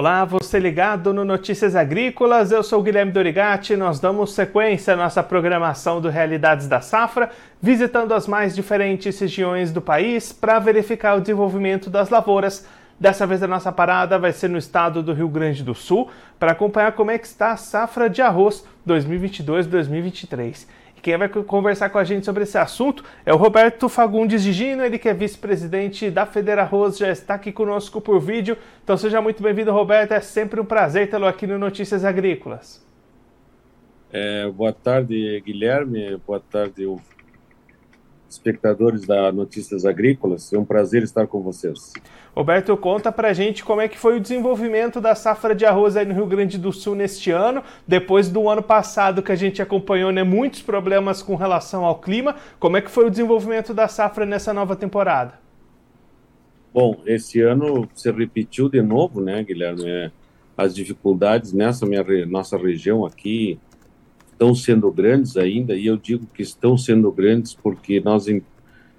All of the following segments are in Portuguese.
Olá, você ligado no Notícias Agrícolas, eu sou Guilherme Dorigati. Nós damos sequência à nossa programação do Realidades da Safra, visitando as mais diferentes regiões do país para verificar o desenvolvimento das lavouras. Dessa vez a nossa parada vai ser no estado do Rio Grande do Sul para acompanhar como é que está a safra de arroz 2022-2023. Quem vai conversar com a gente sobre esse assunto é o Roberto Fagundes de Gino, ele que é vice-presidente da Federa Arroz, já está aqui conosco por vídeo. Então seja muito bem-vindo, Roberto. É sempre um prazer tê-lo aqui no Notícias Agrícolas. É, boa tarde, Guilherme. Boa tarde, espectadores da Notícias Agrícolas. É um prazer estar com vocês. Roberto, conta pra gente como é que foi o desenvolvimento da safra de arroz aí no Rio Grande do Sul neste ano, depois do ano passado que a gente acompanhou né, muitos problemas com relação ao clima. Como é que foi o desenvolvimento da safra nessa nova temporada? Bom, esse ano se repetiu de novo, né, Guilherme? É, as dificuldades nessa minha, nossa região aqui, estão sendo grandes ainda, e eu digo que estão sendo grandes porque nós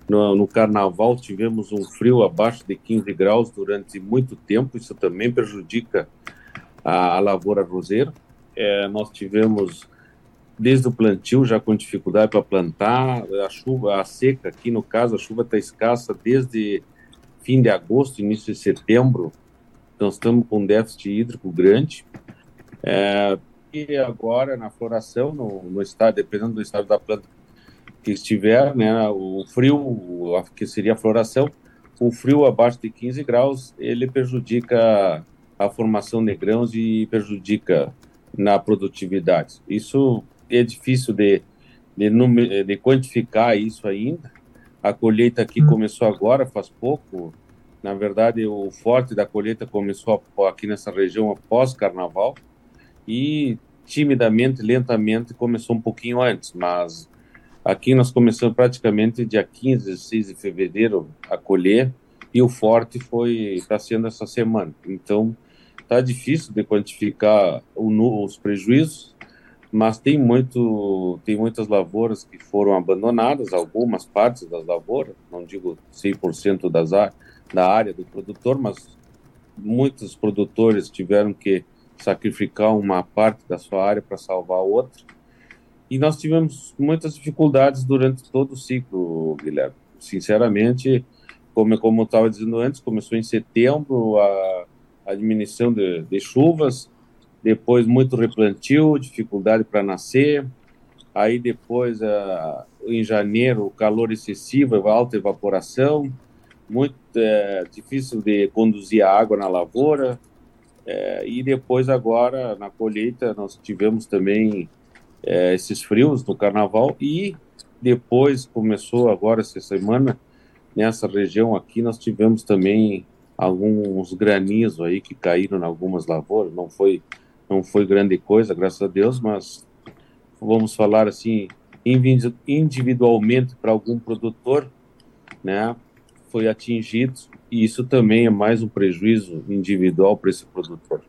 no, no, carnaval tivemos um frio abaixo de 15 graus durante muito tempo, isso também prejudica a, a lavoura roseira. É, nós tivemos desde o plantio já com dificuldade para plantar, a chuva, a seca aqui no caso, a chuva está escassa desde fim de agosto, início de setembro, então estamos com um déficit hídrico grande. É, e agora na floração, no, no estado, dependendo do estado da planta que estiver, né, o frio, que seria a floração, o frio abaixo de 15 graus, ele prejudica a formação de grãos e prejudica na produtividade. Isso é difícil de, de, de quantificar isso ainda. A colheita aqui hum. começou agora, faz pouco. Na verdade, o forte da colheita começou aqui nessa região após carnaval e timidamente, lentamente, começou um pouquinho antes, mas aqui nós começamos praticamente dia 15, 16 de fevereiro a colher e o forte foi está sendo essa semana. Então tá difícil de quantificar o, os prejuízos, mas tem muito tem muitas lavouras que foram abandonadas, algumas partes das lavouras, não digo 100% das da área do produtor, mas muitos produtores tiveram que sacrificar uma parte da sua área para salvar outra. E nós tivemos muitas dificuldades durante todo o ciclo, Guilherme. Sinceramente, como, como eu estava dizendo antes, começou em setembro a, a diminuição de, de chuvas, depois muito replantio, dificuldade para nascer, aí depois a, em janeiro calor excessivo, alta evaporação, muito é, difícil de conduzir a água na lavoura, é, e depois, agora, na colheita, nós tivemos também é, esses frios no carnaval. E depois, começou agora essa semana, nessa região aqui, nós tivemos também alguns granizos aí que caíram em algumas lavouras. Não foi, não foi grande coisa, graças a Deus, mas vamos falar assim, individualmente para algum produtor, né? Foi atingido e isso também é mais um prejuízo individual para esse produtor.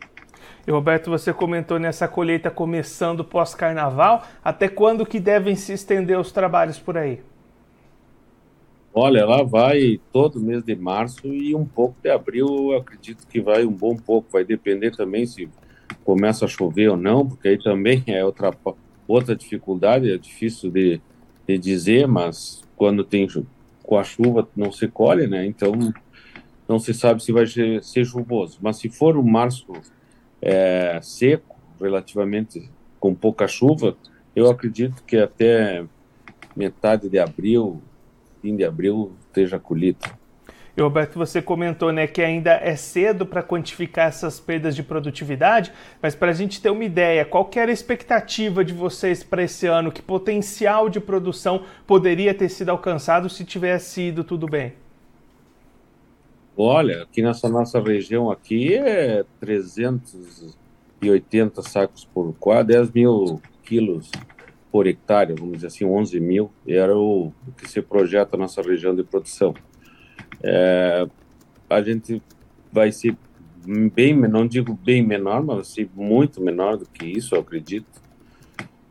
E Roberto, você comentou nessa colheita começando pós-carnaval. Até quando que devem se estender os trabalhos por aí? Olha, lá vai todo mês de março e um pouco de abril, acredito que vai um bom pouco. Vai depender também se começa a chover ou não, porque aí também é outra, outra dificuldade, é difícil de, de dizer, mas quando tem com a chuva não se colhe, né? Então não se sabe se vai ser, chuvoso. Mas se for um março é, seco, relativamente com pouca chuva, eu acredito que até metade de abril, fim de abril, esteja colhido. E Roberto, você comentou né, que ainda é cedo para quantificar essas perdas de produtividade, mas para a gente ter uma ideia, qual era a expectativa de vocês para esse ano? Que potencial de produção poderia ter sido alcançado se tivesse ido tudo bem? Olha, aqui nessa nossa região aqui é 380 sacos por quadro, 10 mil quilos por hectare, vamos dizer assim, 11 mil, era o, que se projeta na nossa região de produção. É, a gente vai ser bem, não digo bem menor, mas vai ser muito menor do que isso, eu acredito.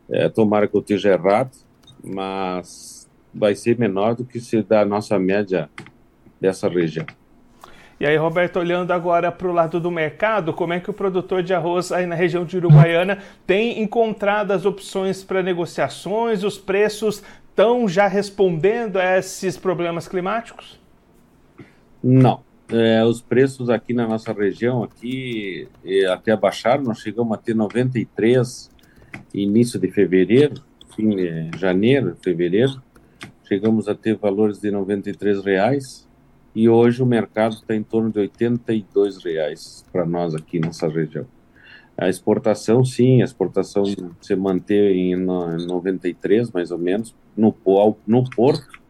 É, tomara que eu esteja errado, mas vai ser menor do que se da nossa média dessa região. E aí, Roberto, olhando agora para o lado do mercado, como é que o produtor de arroz aí na região de Uruguaiana tem encontrado as opções para negociações? Os preços estão já respondendo a esses problemas climáticos? Não. É, os preços aqui na nossa região aqui até baixaram, nós chegamos a ter 93 início de fevereiro, fim de janeiro, fevereiro, chegamos a ter valores de 93 reais e hoje o mercado está em torno de 82 reais para nós aqui nessa região. A exportação, sim, a exportação se mantém em 93, mais ou menos, no, no porto.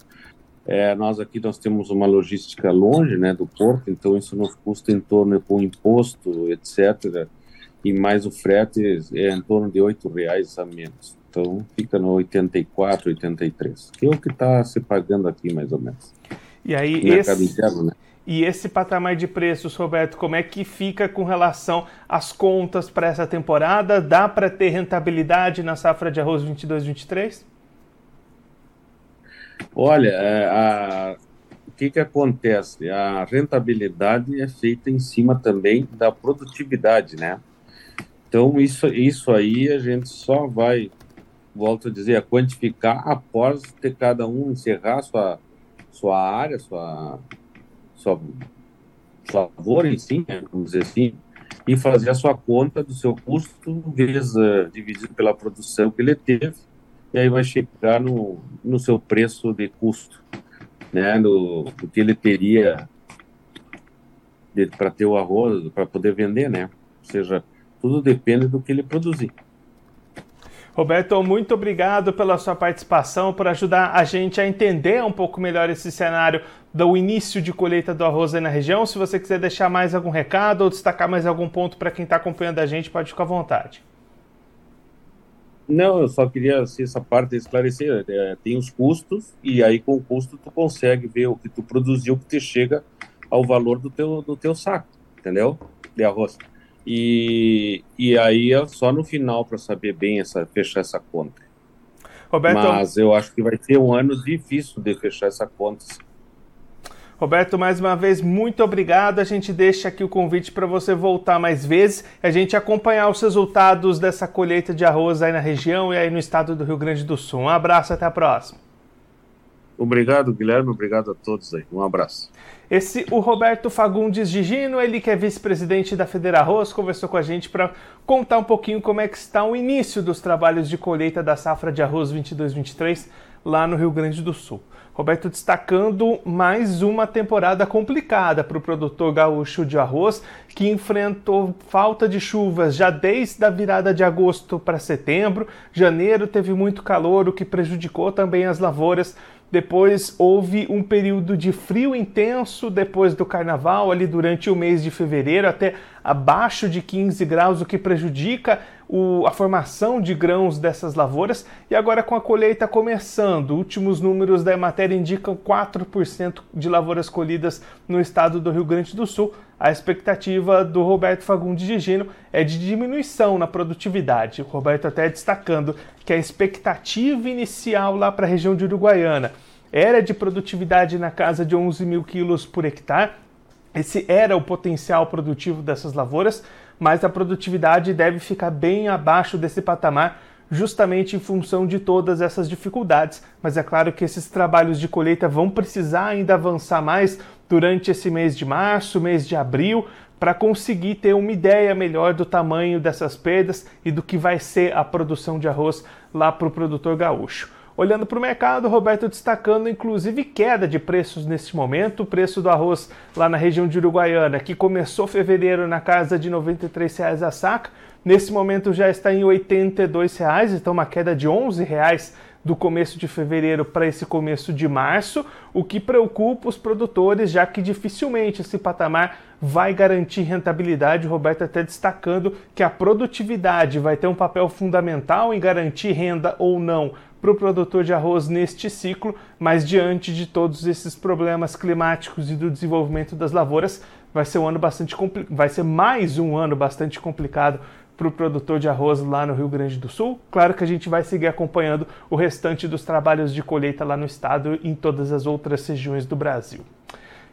É, nós aqui nós temos uma logística longe né, do porto, então isso nos custa em torno com imposto, etc., e mais o frete é em torno de R$ reais a menos. Então fica no 84, 83, que é o que está se pagando aqui mais ou menos. E aí, esse, interno, né? E esse patamar de preços, Roberto, como é que fica com relação às contas para essa temporada? Dá para ter rentabilidade na safra de arroz 22-23? Olha, é, a, o que, que acontece? A rentabilidade é feita em cima também da produtividade, né? Então, isso, isso aí a gente só vai, volto a dizer, a quantificar após ter cada um encerrar sua sua área, sua, sua, lavoura em si, né, vamos dizer assim, e fazer a sua conta do seu custo vezes uh, dividido pela produção que ele teve, e aí vai chegar no, no seu preço de custo, né, no, que ele teria para ter o arroz, para poder vender, né? Ou seja, tudo depende do que ele produzir. Roberto, muito obrigado pela sua participação, por ajudar a gente a entender um pouco melhor esse cenário do início de colheita do arroz aí na região. Se você quiser deixar mais algum recado ou destacar mais algum ponto para quem está acompanhando a gente, pode ficar à vontade. Não, eu só queria assim, essa parte esclarecer. É, tem os custos e aí com o custo tu consegue ver o que tu produziu que te chega ao valor do teu, do teu saco, entendeu? De arroz. E, e aí é só no final para saber bem essa fechar essa conta. Roberto, Mas eu acho que vai ser um ano difícil de fechar essa conta. Roberto, mais uma vez, muito obrigado. A gente deixa aqui o convite para você voltar mais vezes, a gente acompanhar os resultados dessa colheita de arroz aí na região e aí no estado do Rio Grande do Sul. Um abraço, até a próxima. Obrigado, Guilherme. Obrigado a todos aí. Um abraço. Esse, o Roberto Fagundes Gigino, ele que é vice-presidente da Federarroz, conversou com a gente para contar um pouquinho como é que está o início dos trabalhos de colheita da safra de arroz 22-23 lá no Rio Grande do Sul. Roberto destacando mais uma temporada complicada para o produtor gaúcho de arroz, que enfrentou falta de chuvas já desde a virada de agosto para setembro. Janeiro teve muito calor, o que prejudicou também as lavouras depois houve um período de frio intenso depois do carnaval, ali durante o mês de fevereiro, até abaixo de 15 graus, o que prejudica o, a formação de grãos dessas lavouras. E agora, com a colheita começando, últimos números da matéria indicam 4% de lavouras colhidas no estado do Rio Grande do Sul. A expectativa do Roberto Fagundes de Gino é de diminuição na produtividade. O Roberto até destacando que a expectativa inicial lá para a região de Uruguaiana era de produtividade na casa de 11 mil quilos por hectare. Esse era o potencial produtivo dessas lavouras, mas a produtividade deve ficar bem abaixo desse patamar, justamente em função de todas essas dificuldades. Mas é claro que esses trabalhos de colheita vão precisar ainda avançar mais durante esse mês de março, mês de abril, para conseguir ter uma ideia melhor do tamanho dessas perdas e do que vai ser a produção de arroz lá para o produtor gaúcho. Olhando para o mercado, Roberto destacando inclusive queda de preços neste momento. O preço do arroz lá na região de Uruguaiana, que começou fevereiro na casa de R$ 93,00 a saca, nesse momento já está em R$ 82,00, então uma queda de R$ 11,00 do começo de fevereiro para esse começo de março, o que preocupa os produtores, já que dificilmente esse patamar vai garantir rentabilidade. O Roberto até destacando que a produtividade vai ter um papel fundamental em garantir renda ou não para o produtor de arroz neste ciclo, mas diante de todos esses problemas climáticos e do desenvolvimento das lavouras, vai ser um ano bastante vai ser mais um ano bastante complicado para o produtor de arroz lá no Rio Grande do Sul. Claro que a gente vai seguir acompanhando o restante dos trabalhos de colheita lá no estado e em todas as outras regiões do Brasil.